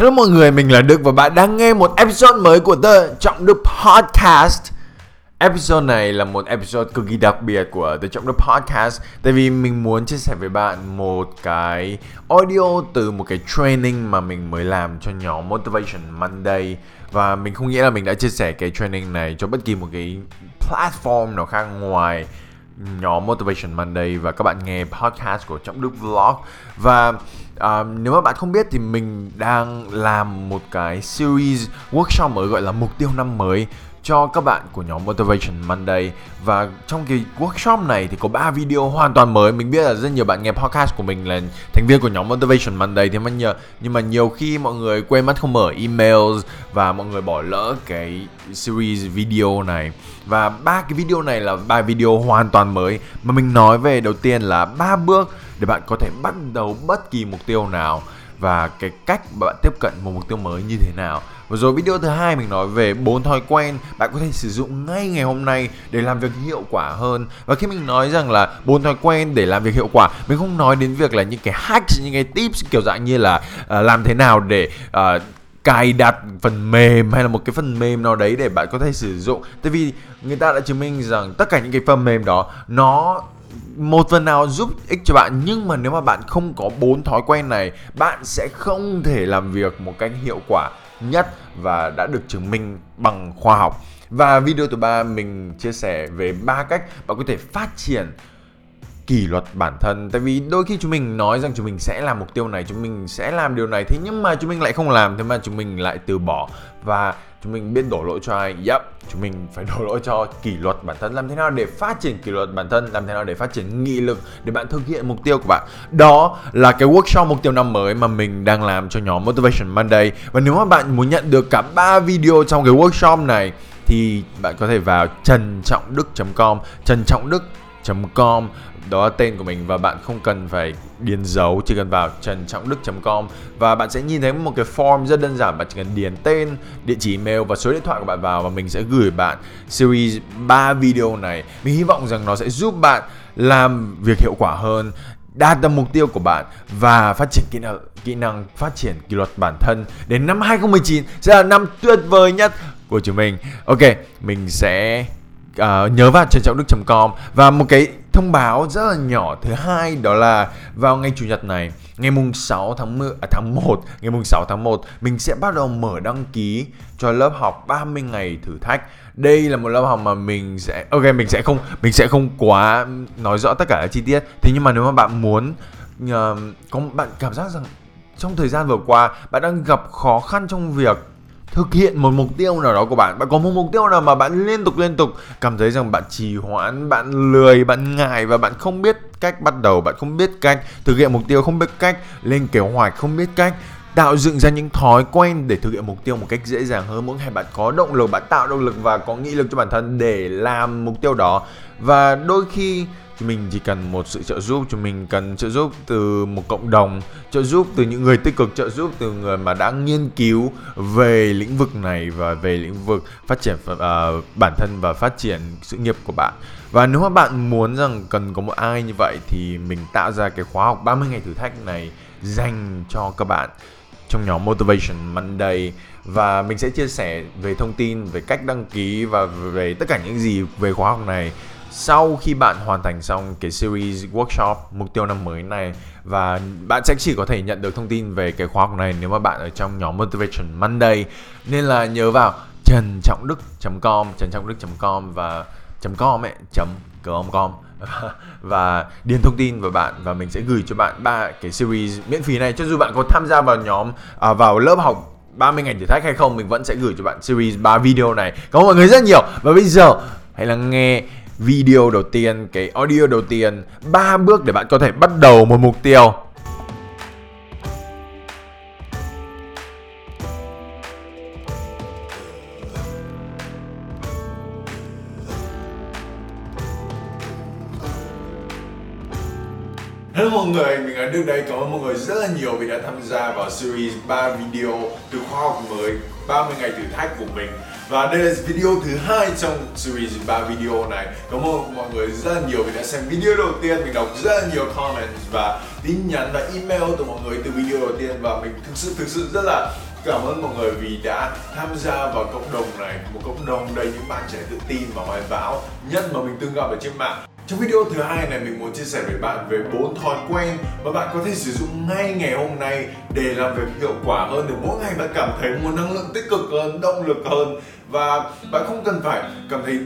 Hello mọi người, mình là Đức và bạn đang nghe một episode mới của The Trọng Đức Podcast. Episode này là một episode cực kỳ đặc biệt của The Trọng Đức Podcast. Tại vì mình muốn chia sẻ với bạn một cái audio từ một cái training mà mình mới làm cho nhóm Motivation Monday. Và mình không nghĩ là mình đã chia sẻ cái training này cho bất kỳ một cái platform nào khác ngoài nhóm Motivation Monday. Và các bạn nghe podcast của Trọng Đức Vlog. Và à, nếu mà bạn không biết thì mình đang làm một cái series workshop mới gọi là mục tiêu năm mới cho các bạn của nhóm Motivation Monday. Và trong cái workshop này thì có 3 video hoàn toàn mới. Mình biết là rất nhiều bạn nghe podcast của mình là thành viên của nhóm Motivation Monday. Thì mà nhờ, nhưng mà nhiều khi mọi người quên mất không mở emails và mọi người bỏ lỡ cái series video này. Và ba cái video này là ba video hoàn toàn mới. Mà mình nói về đầu tiên là ba bước để bạn có thể bắt đầu bất kỳ mục tiêu nào và cái cách bạn tiếp cận một mục tiêu mới như thế nào và rồi video thứ hai mình nói về bốn thói quen bạn có thể sử dụng ngay ngày hôm nay để làm việc hiệu quả hơn. Và khi mình nói rằng là bốn thói quen để làm việc hiệu quả, mình không nói đến việc là những cái hacks, những cái tips kiểu dạng như là uh, làm thế nào để uh, cài đặt phần mềm hay là một cái phần mềm nào đấy để bạn có thể sử dụng. Tại vì người ta đã chứng minh rằng tất cả những cái phần mềm đó nó một phần nào giúp ích cho bạn nhưng mà nếu mà bạn không có bốn thói quen này bạn sẽ không thể làm việc một cách hiệu quả nhất và đã được chứng minh bằng khoa học. Và video thứ ba mình chia sẻ về ba cách bạn có thể phát triển kỷ luật bản thân. Tại vì đôi khi chúng mình nói rằng chúng mình sẽ làm mục tiêu này, chúng mình sẽ làm điều này, thế nhưng mà chúng mình lại không làm, thế mà chúng mình lại từ bỏ. Và chúng mình biết đổ lỗi cho ai? Yep. Chúng mình phải đổ lỗi cho kỷ luật bản thân. Làm thế nào để phát triển kỷ luật bản thân? Làm thế nào để phát triển nghị lực để bạn thực hiện mục tiêu của bạn? Đó là cái workshop mục tiêu năm mới mà mình đang làm cho nhóm motivation monday. Và nếu mà bạn muốn nhận được cả ba video trong cái workshop này, thì bạn có thể vào trần trọng đức com, trần trọng đức com. Đó là tên của mình và bạn không cần phải điền dấu chỉ cần vào trần trọng đức.com và bạn sẽ nhìn thấy một cái form rất đơn giản bạn chỉ cần điền tên địa chỉ email và số điện thoại của bạn vào và mình sẽ gửi bạn series 3 video này. Mình hy vọng rằng nó sẽ giúp bạn làm việc hiệu quả hơn đạt được mục tiêu của bạn và phát triển kỹ năng kỹ năng phát triển kỷ luật bản thân. Đến năm 2019 sẽ là năm tuyệt vời nhất của chúng mình. Ok, mình sẽ uh, nhớ vào trần trọng đức.com và một cái thông báo rất là nhỏ thứ hai đó là vào ngày chủ nhật này ngày mùng 6 tháng 10, à, tháng 1 ngày mùng 6 tháng 1 mình sẽ bắt đầu mở đăng ký cho lớp học 30 ngày thử thách. Đây là một lớp học mà mình sẽ ok mình sẽ không mình sẽ không quá nói rõ tất cả các chi tiết. Thế nhưng mà nếu mà bạn muốn uh, có bạn cảm giác rằng trong thời gian vừa qua bạn đang gặp khó khăn trong việc thực hiện một mục tiêu nào đó của bạn. Bạn có một mục tiêu nào mà bạn liên tục liên tục cảm thấy rằng bạn trì hoãn, bạn lười, bạn ngại và bạn không biết cách bắt đầu, bạn không biết cách thực hiện mục tiêu, không biết cách lên kế hoạch, không biết cách tạo dựng ra những thói quen để thực hiện mục tiêu một cách dễ dàng hơn. Mỗi ngày bạn có động lực, bạn tạo động lực và có nghị lực cho bản thân để làm mục tiêu đó. Và đôi khi chúng mình chỉ cần một sự trợ giúp chúng mình cần trợ giúp từ một cộng đồng trợ giúp từ những người tích cực trợ giúp từ người mà đã nghiên cứu về lĩnh vực này và về lĩnh vực phát triển uh, bản thân và phát triển sự nghiệp của bạn. Và nếu mà bạn muốn rằng cần có một ai như vậy thì mình tạo ra cái khóa học 30 ngày thử thách này dành cho các bạn trong nhóm Motivation Monday. Và mình sẽ chia sẻ về thông tin về cách đăng ký và về tất cả những gì về khóa học này sau khi bạn hoàn thành xong cái series workshop mục tiêu năm mới này và bạn sẽ chỉ có thể nhận được thông tin về cái khóa học này nếu mà bạn ở trong nhóm Motivation Monday nên là nhớ vào trần trọng đức.com trần trọng đức.com và .com ấy chấm com và điền thông tin vào bạn và mình sẽ gửi cho bạn ba cái series miễn phí này. Cho dù bạn có tham gia vào nhóm à, vào lớp học 30 ngày thử thách hay không mình vẫn sẽ gửi cho bạn series 3 video này. Cảm ơn mọi người rất nhiều. Và bây giờ hãy lắng nghe video đầu tiên, cái audio đầu tiên, ba bước để bạn có thể bắt đầu một mục tiêu. Hello mọi người, mình là Đức đây. Cảm ơn mọi người rất là nhiều vì đã tham gia vào series 3 video từ khoa học mới 30 ngày thử thách của mình và đây là video thứ hai trong series 3 video này. Cảm ơn mọi người rất là nhiều vì đã xem video đầu tiên. Mình đọc rất là nhiều comments và tin nhắn và email từ mọi người từ video đầu tiên. Và mình thực sự thực sự rất là cảm ơn mọi người vì đã tham gia vào cộng đồng này. Một cộng đồng đầy những bạn trẻ tự tin và hoài bão, nhất mà mình từng gặp ở trên mạng trong video thứ hai này mình muốn chia sẻ với bạn về bốn thói quen mà bạn có thể sử dụng ngay ngày hôm nay để làm việc hiệu quả hơn để mỗi ngày bạn cảm thấy nguồn năng lượng tích cực hơn, động lực hơn. Và bạn không cần phải cảm thấy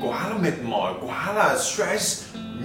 quá là mệt mỏi, quá là stress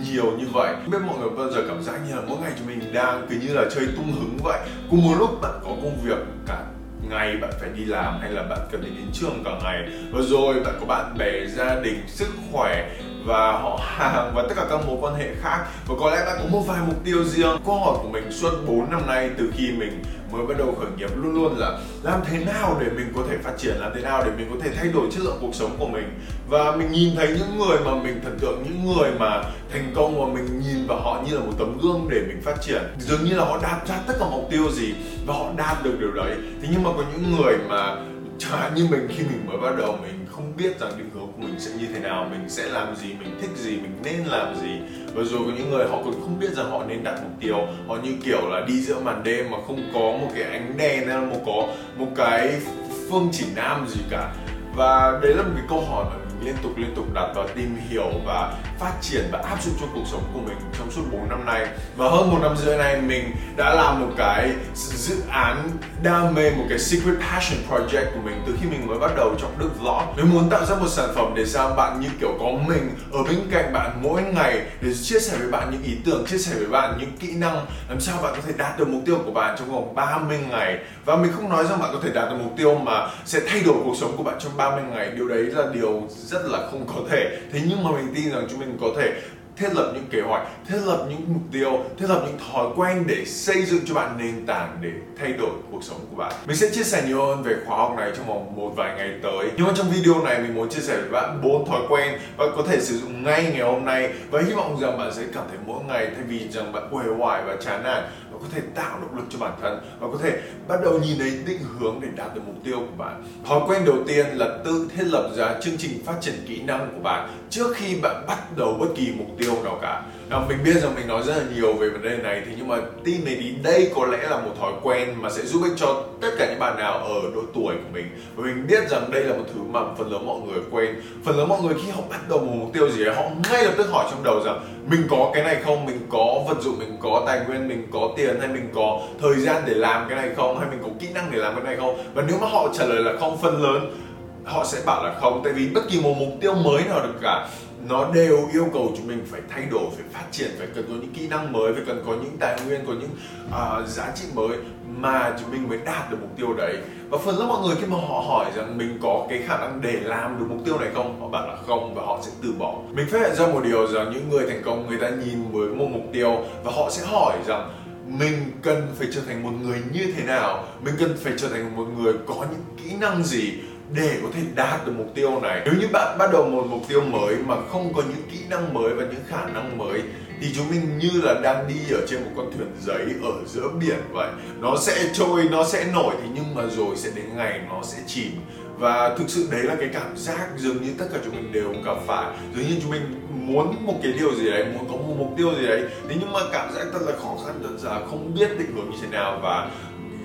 nhiều như vậy. Không biết mọi người bao giờ cảm giác như là mỗi ngày chúng mình đang cứ như là chơi tung hứng vậy? Cùng một lúc bạn có công việc cả ngày bạn phải đi làm hay là bạn cần phải đến trường cả ngày. Và rồi bạn có bạn bè gia đình sức khỏe và họ hàng và tất cả các mối quan hệ khác. Và có lẽ bạn có một vài mục tiêu riêng. Câu hỏi của mình suốt 4 năm nay từ khi mình mới bắt đầu khởi nghiệp luôn luôn là làm thế nào để mình có thể phát triển, làm thế nào để mình có thể thay đổi chất lượng cuộc sống của mình. Và mình nhìn thấy những người mà mình thần tượng, những người mà thành công và mình nhìn vào họ như là một tấm gương để mình phát triển. Dường như là họ đạt ra tất cả mục tiêu gì và họ đạt được điều đấy. Thế nhưng mà có những người mà chẳng như mình khi mình mới bắt đầu, mình không biết rằng định hướng của mình sẽ như thế nào, mình sẽ làm gì, mình thích gì, mình nên làm gì. Và rồi có những người họ còn không biết rằng họ nên đặt mục tiêu, họ như kiểu là đi giữa màn đêm mà không có một cái ánh đèn hay là một có một cái phương chỉ nam gì cả. Và đấy là một cái câu hỏi mà mình liên tục liên tục đặt và tìm hiểu và phát triển và áp dụng cho cuộc sống của mình trong suốt 4 năm nay. Và hơn một năm rưỡi này mình đã làm một cái dự án đam mê, một cái secret passion project của mình từ khi mình mới bắt đầu trong Đức Vlog mình muốn tạo ra một sản phẩm để sao bạn như kiểu có mình ở bên cạnh bạn mỗi ngày, để chia sẻ với bạn những ý tưởng, chia sẻ với bạn những kỹ năng, làm sao bạn có thể đạt được mục tiêu của bạn trong vòng 30 ngày. Và mình không nói rằng bạn có thể đạt được mục tiêu mà sẽ thay đổi cuộc sống của bạn trong 30 ngày. Điều đấy là điều rất là không có thể. Thế nhưng mà mình tin rằng chúng mình có thể thiết lập những kế hoạch, thiết lập những mục tiêu, thiết lập những thói quen để xây dựng cho bạn nền tảng để thay đổi cuộc sống của bạn. Mình sẽ chia sẻ nhiều hơn về khóa học này trong vòng một vài ngày tới. Nhưng mà trong video này mình muốn chia sẻ với bạn bốn thói quen và có thể sử dụng ngay ngày hôm nay và hy vọng rằng bạn sẽ cảm thấy mỗi ngày thay vì rằng bạn uể oải và chán nản và có thể tạo động lực cho bản thân và có thể bắt đầu nhìn thấy định hướng để đạt được mục tiêu của bạn. Thói quen đầu tiên là tự thiết lập ra chương trình phát triển kỹ năng của bạn trước khi bạn bắt đầu bất kỳ mục tiêu nào cả à, mình biết rằng mình nói rất là nhiều về vấn đề này thì nhưng mà tin này thì đây có lẽ là một thói quen mà sẽ giúp ích cho tất cả những bạn nào ở độ tuổi của mình. Và mình biết rằng đây là một thứ mà phần lớn mọi người quên. Phần lớn mọi người khi họ bắt đầu một mục tiêu gì đấy họ ngay lập tức hỏi trong đầu rằng mình có cái này không? Mình có vật dụng mình có tài nguyên mình có tiền hay mình có thời gian để làm cái này không? Hay mình có kỹ năng để làm cái này không? Và nếu mà họ trả lời là không phần lớn họ sẽ bảo là không. Tại vì bất kỳ một mục tiêu mới nào được cả nó đều yêu cầu chúng mình phải thay đổi phải phát triển phải cần có những kỹ năng mới phải cần có những tài nguyên có những uh, giá trị mới mà chúng mình mới đạt được mục tiêu đấy. Và phần lớn mọi người khi mà họ hỏi rằng mình có cái khả năng để làm được mục tiêu này không? Họ bảo là không và họ sẽ từ bỏ. Mình phát hiện ra một điều rằng những người thành công người ta nhìn với một mục tiêu và họ sẽ hỏi rằng mình cần phải trở thành một người như thế nào? Mình cần phải trở thành một người có những kỹ năng gì? Để có thể đạt được mục tiêu này. Nếu như bạn bắt đầu một mục tiêu mới mà không có những kỹ năng mới và những khả năng mới, thì chúng mình như là đang đi ở trên một con thuyền giấy ở giữa biển vậy. Nó sẽ trôi, nó sẽ nổi thì nhưng mà rồi sẽ đến ngày nó sẽ chìm. Và thực sự đấy là cái cảm giác dường như tất cả chúng mình đều gặp phải. Dường như chúng mình muốn một cái điều gì đấy, muốn có một mục tiêu gì đấy, thế nhưng mà cảm giác thật là khó khăn, thật là không biết định hướng như thế nào. Và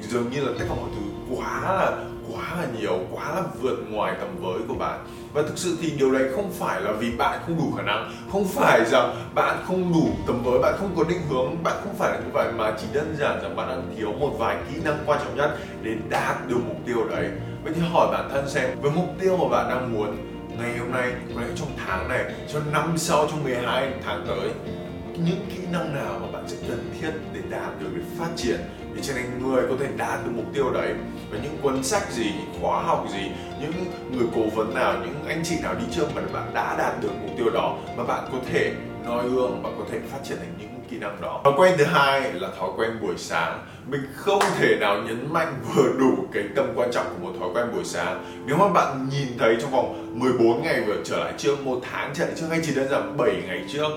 dường như là tất cả mọi thứ quá là quá là nhiều, quá là vượt ngoài tầm với của bạn. Và thực sự thì điều này không phải là vì bạn không đủ khả năng, không phải rằng bạn không đủ tầm với, bạn không có định hướng, bạn không phải là như vậy, mà chỉ đơn giản rằng bạn đang thiếu một vài kỹ năng quan trọng nhất để đạt được mục tiêu đấy. Vậy thì hỏi bản thân xem, với mục tiêu mà bạn đang muốn ngày hôm nay có lẽ trong tháng này, cho năm sau, trong 12 tháng tới những kỹ năng nào mà bạn sẽ cần thiết để đạt được để phát triển? Để trở thành người có thể đạt được mục tiêu đấy. Và những cuốn sách gì những khóa học gì, những người cố vấn nào, những anh chị nào đi trước mà bạn đã đạt được mục tiêu đó, mà bạn có thể noi gương và có thể phát triển thành những kỹ năng đó. Thói quen thứ hai là thói quen buổi sáng. Mình không thể nào nhấn mạnh vừa đủ cái tầm quan trọng của một thói quen buổi sáng. Nếu mà bạn nhìn thấy trong vòng 14 ngày vừa trở lại trước, một tháng trở lại trước, hay chỉ đơn giản 7 ngày trước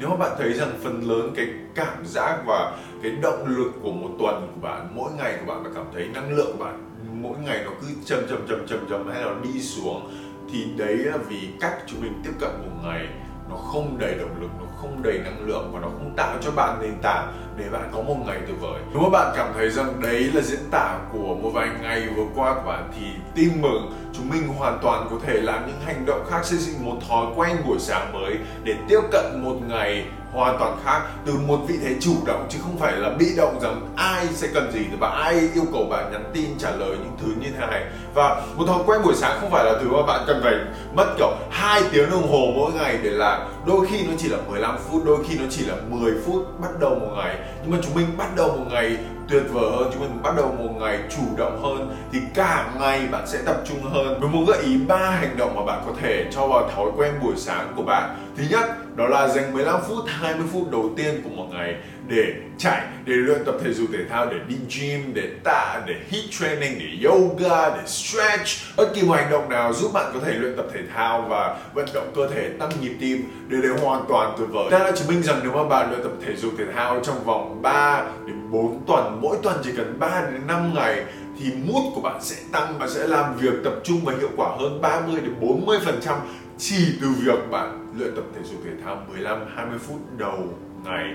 nếu mà bạn thấy rằng phần lớn cái cảm giác và cái động lực của một tuần của bạn, mỗi ngày của bạn và cảm thấy năng lượng của bạn mỗi ngày nó cứ chầm chầm chầm chầm chầm hay là nó đi xuống, thì đấy là vì cách chúng mình tiếp cận một ngày nó không đầy động lực, nó không đầy năng lượng và nó không tạo cho bạn nền tảng để bạn có một ngày tuyệt vời. Nếu mà bạn cảm thấy rằng đấy là diễn tả của một vài ngày vừa qua của bạn thì tin mừng, chúng mình hoàn toàn có thể làm những hành động khác xây dựng một thói quen buổi sáng mới để tiếp cận một ngày hoàn toàn khác, từ một vị thế chủ động chứ không phải là bị động rằng ai sẽ cần gì và ai yêu cầu bạn nhắn tin trả lời những thứ như thế này. Và một thói quen buổi sáng không phải là thứ mà bạn cần phải mất, kiểu 2 tiếng đồng hồ mỗi ngày để làm. Đôi khi nó chỉ là 15 phút, đôi khi nó chỉ là 10 phút bắt đầu một ngày. Nhưng mà chúng mình bắt đầu một ngày tuyệt vời hơn, chúng mình bắt đầu một ngày chủ động hơn, thì cả ngày bạn sẽ tập trung hơn. Mình muốn gợi ý ba hành động mà bạn có thể cho vào thói quen buổi sáng của bạn. Thứ nhất, đó là dành 15 phút 20 phút đầu tiên của một ngày để chạy để luyện tập thể dục thể thao để đi gym để tạ để hit training để yoga để stretch bất kỳ một hành động nào giúp bạn có thể luyện tập thể thao và vận động cơ thể tăng nhịp tim điều đều hoàn toàn tuyệt vời. Ta đã chứng minh rằng nếu mà bạn luyện tập thể dục thể thao trong vòng 3 đến 4 tuần, mỗi tuần chỉ cần 3 đến 5 ngày thì mood của bạn sẽ tăng và sẽ làm việc tập trung và hiệu quả hơn 30 đến 40 phần trăm chỉ từ việc bạn luyện tập thể dục thể thao 15 20 phút đầu ngày.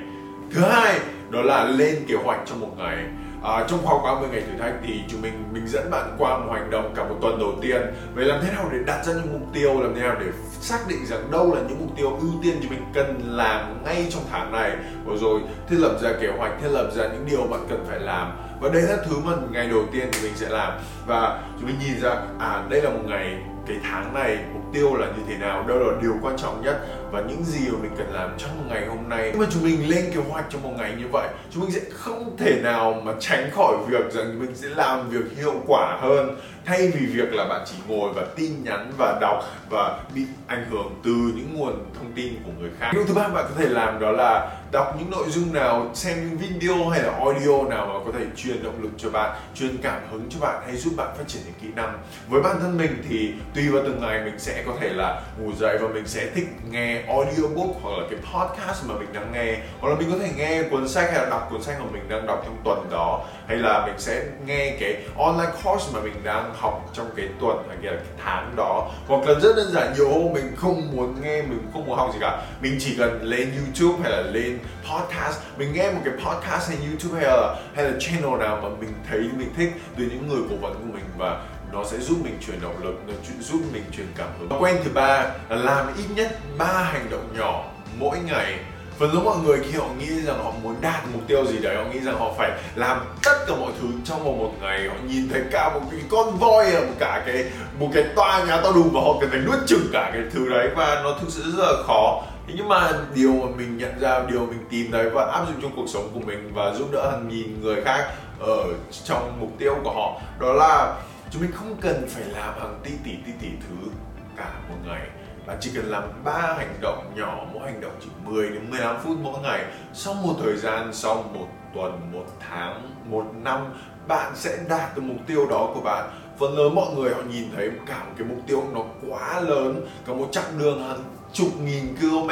Thứ hai đó là lên kế hoạch trong một ngày. À, trong khoảng 30 ngày thử thách thì chúng mình mình dẫn bạn qua một hành động cả một tuần đầu tiên. Về làm thế nào để đặt ra những mục tiêu làm thế nào để xác định rằng đâu là những mục tiêu ưu tiên chúng mình cần làm ngay trong tháng này? Và rồi thiết lập ra kế hoạch thiết lập ra những điều bạn cần phải làm. Và đây là thứ mà ngày đầu tiên thì mình sẽ làm. Và chúng mình nhìn ra à đây là một ngày cái tháng này mục tiêu là như thế nào? Đâu là điều quan trọng nhất và những gì mà mình cần làm trong một ngày hôm nay? Nhưng mà chúng mình lên kế hoạch trong một ngày như vậy, chúng mình sẽ không thể nào mà tránh khỏi việc rằng mình sẽ làm việc hiệu quả hơn. Thay vì việc là bạn chỉ ngồi và tin nhắn và đọc và bị ảnh hưởng từ những nguồn thông tin của người khác. Điều thứ ba bạn có thể làm đó là đọc những nội dung nào, xem những video hay là audio nào mà có thể truyền động lực cho bạn, truyền cảm hứng cho bạn hay giúp bạn phát triển những kỹ năng. Với bản thân mình thì tùy vào từng ngày mình sẽ có thể là ngủ dậy và mình sẽ thích nghe audiobook hoặc là cái podcast mà mình đang nghe. Hoặc là mình có thể nghe cuốn sách hay là đọc cuốn sách mà mình đang đọc trong tuần đó. Hay là mình sẽ nghe cái online course mà mình đang học trong cái tuần hay là cái tháng đó. Hoặc là rất đơn giản nhiều hôm mình không muốn nghe, mình không muốn học gì cả. Mình chỉ cần lên YouTube hay là lên podcast, mình nghe một cái podcast hay YouTube hay là hay là channel nào mà mình thấy, mình thích từ những người cố vấn của mình và nó sẽ giúp mình truyền động lực, nó giúp mình truyền cảm hứng. Thói quen thứ ba là làm ít nhất ba hành động nhỏ mỗi ngày. Phần lớn mọi người khi họ nghĩ rằng họ muốn đạt mục tiêu gì đấy, họ nghĩ rằng họ phải làm tất cả mọi thứ trong vòng một ngày. Họ nhìn thấy cả một cái con voi một cả cái, một cái tòa nhà to đùng và họ cần phải nuốt chửng cả cái thứ đấy và nó thực sự rất là khó thế nhưng mà điều mà mình nhận ra, điều mình tìm thấy và áp dụng trong cuộc sống của mình và giúp đỡ hàng nghìn người khác ở trong mục tiêu của họ, đó là chúng mình không cần phải làm hàng tỷ tỷ tỷ tỷ thứ cả một ngày bạn chỉ cần làm ba hành động nhỏ, mỗi hành động chỉ 10 đến 15 phút mỗi ngày. Sau một thời gian, sau một tuần, một tháng, một năm, bạn sẽ đạt được mục tiêu đó của bạn. Phần lớn mọi người họ nhìn thấy cả một cái mục tiêu nó quá lớn, cả một chặng đường hàng chục nghìn km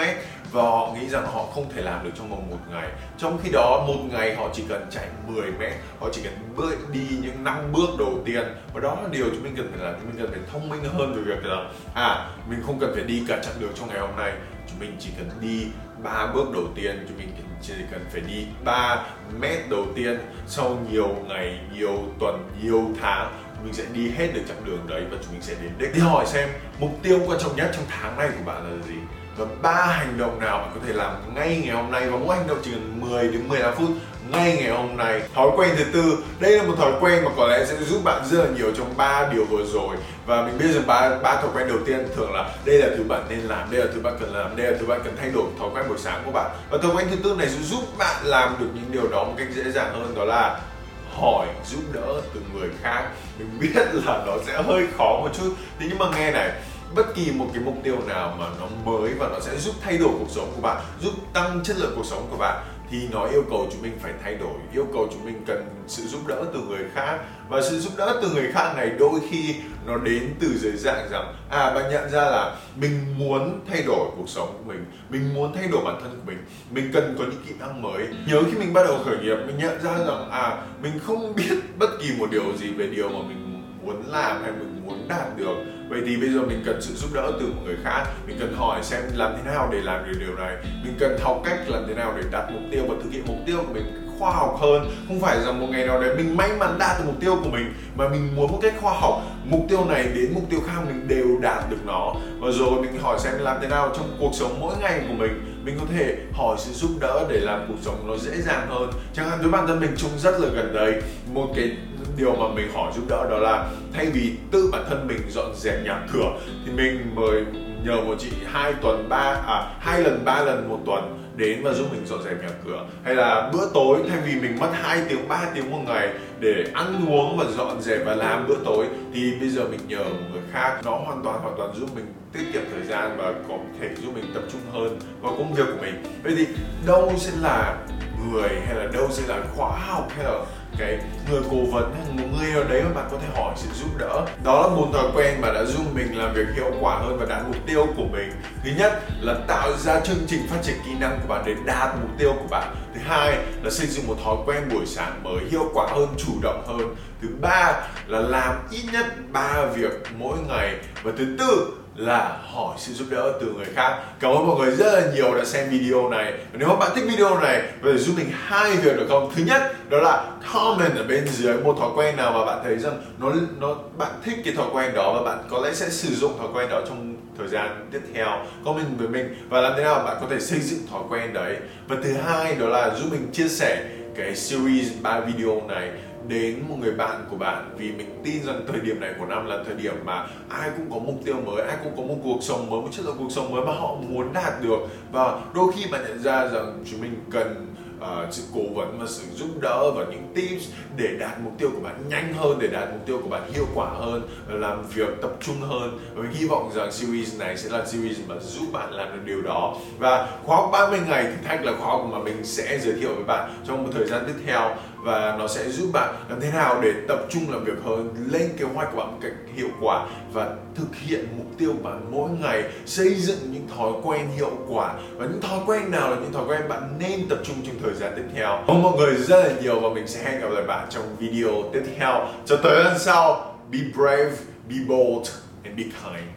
và họ nghĩ rằng họ không thể làm được trong vòng một ngày. Trong khi đó, một ngày họ chỉ cần chạy 10 mét, họ chỉ cần bước đi những năm bước đầu tiên. Và đó là điều chúng mình cần phải làm, chúng mình cần phải thông minh hơn về việc là à mình không cần phải đi cả chặng đường trong ngày hôm nay. Chúng mình chỉ cần đi ba bước đầu tiên, chúng mình chỉ cần phải đi 3 mét đầu tiên sau nhiều ngày, nhiều tuần, nhiều tháng mình sẽ đi hết được chặng đường đấy và chúng mình sẽ đến đích. Đi hỏi xem mục tiêu quan trọng nhất trong tháng này của bạn là gì? Và ba hành động nào bạn có thể làm ngay ngày hôm nay và mỗi hành động chỉ cần 10 đến 15 phút ngay ngày hôm nay. Thói quen thứ tư, đây là một thói quen mà có lẽ sẽ giúp bạn rất là nhiều trong ba điều vừa rồi và mình biết rằng ba ba thói quen đầu tiên thường là đây là thứ bạn nên làm, đây là thứ bạn cần làm, đây là thứ bạn cần thay đổi thói quen buổi sáng của bạn. Và thói quen thứ tư này sẽ giúp bạn làm được những điều đó một cách dễ dàng hơn đó là hỏi, giúp đỡ từ người khác. Mình biết là nó sẽ hơi khó một chút. Thế nhưng mà nghe này, bất kỳ một cái mục tiêu nào mà nó mới và nó sẽ giúp thay đổi cuộc sống của bạn, giúp tăng chất lượng cuộc sống của bạn thì nó yêu cầu chúng mình phải thay đổi yêu cầu chúng mình cần sự giúp đỡ từ người khác. Và sự giúp đỡ từ người khác này đôi khi nó đến từ dưới dạng rằng à bạn nhận ra là mình muốn thay đổi cuộc sống của mình mình muốn thay đổi bản thân của mình mình cần có những kỹ năng mới. Nhớ khi mình bắt đầu khởi nghiệp mình nhận ra rằng à mình không biết bất kỳ một điều gì về điều mà mình muốn làm hay mình muốn đạt được vậy thì bây giờ mình cần sự giúp đỡ từ một người khác. Mình cần hỏi xem làm thế nào để làm được điều này. Mình cần học cách làm thế nào để đạt mục tiêu và thực hiện mục tiêu của mình khoa học hơn. Không phải rằng một ngày nào đấy mình may mắn đạt được mục tiêu của mình, mà mình muốn một cách khoa học. Mục tiêu này đến mục tiêu khác mình đều đạt được nó. Và rồi mình hỏi xem làm thế nào trong cuộc sống mỗi ngày của mình mình có thể hỏi sự giúp đỡ để làm cuộc sống nó dễ dàng hơn. Chẳng hạn với bản thân mình chung rất là gần đây. Một cái điều mà mình hỏi giúp đỡ đó là thay vì tự bản thân mình dọn dẹp nhà cửa thì mình mời nhờ một chị hai tuần ba à hai lần, ba lần một tuần đến và giúp mình dọn dẹp nhà cửa. Hay là bữa tối, thay vì mình mất 2 tiếng 3 tiếng một ngày để ăn uống và dọn dẹp và làm bữa tối thì bây giờ mình nhờ một người khác. Nó hoàn toàn hoàn toàn giúp mình tiết kiệm thời gian và có thể giúp mình tập trung hơn vào công việc của mình. Vậy thì đâu sẽ là người hay là đâu sẽ là khóa học hay là cái người cố vấn hay một người nào đấy mà bạn có thể hỏi sự giúp đỡ. Đó là một thói quen mà đã giúp mình làm việc hiệu quả hơn và đạt mục tiêu của mình. Thứ nhất là tạo ra chương trình phát triển kỹ năng của bạn để đạt mục tiêu của bạn. Thứ hai là xây dựng một thói quen buổi sáng mới hiệu quả hơn, chủ động hơn. Thứ ba là làm ít nhất 3 việc mỗi ngày. Và thứ tư là hỏi sự giúp đỡ từ người khác. Cảm ơn mọi người rất là nhiều đã xem video này. Và nếu mà bạn thích video này, có thể giúp mình hai việc được không? Thứ nhất, đó là comment ở bên dưới một thói quen nào mà bạn thấy rằng nó nó, bạn thích cái thói quen đó và bạn có lẽ sẽ sử dụng thói quen đó trong thời gian tiếp theo. Comment với mình và làm thế nào bạn có thể xây dựng thói quen đấy. Và thứ hai đó là giúp mình chia sẻ cái series ba video này đến một người bạn của bạn vì mình tin rằng thời điểm này của năm là thời điểm mà ai cũng có mục tiêu mới ai cũng có một cuộc sống mới một chất lượng cuộc sống mới mà họ muốn đạt được. Và đôi khi bạn nhận ra rằng chúng mình cần uh, sự cố vấn và sự giúp đỡ và những tips để đạt mục tiêu của bạn nhanh hơn để đạt mục tiêu của bạn hiệu quả hơn làm việc tập trung hơn. Và mình hy vọng rằng series này sẽ là series mà giúp bạn làm được điều đó. Và khóa học 30 ngày thử thách là khóa học mà mình sẽ giới thiệu với bạn trong một thời gian tiếp theo và nó sẽ giúp bạn làm thế nào để tập trung làm việc hơn, lên kế hoạch của bạn một cách hiệu quả và thực hiện mục tiêu của bạn mỗi ngày, xây dựng những thói quen hiệu quả. Và những thói quen nào là những thói quen bạn nên tập trung trong thời gian tiếp theo? Cảm mọi người rất là nhiều và mình sẽ hẹn gặp lại bạn trong video tiếp theo. Cho tới lần sau, be brave, be bold, and be kind.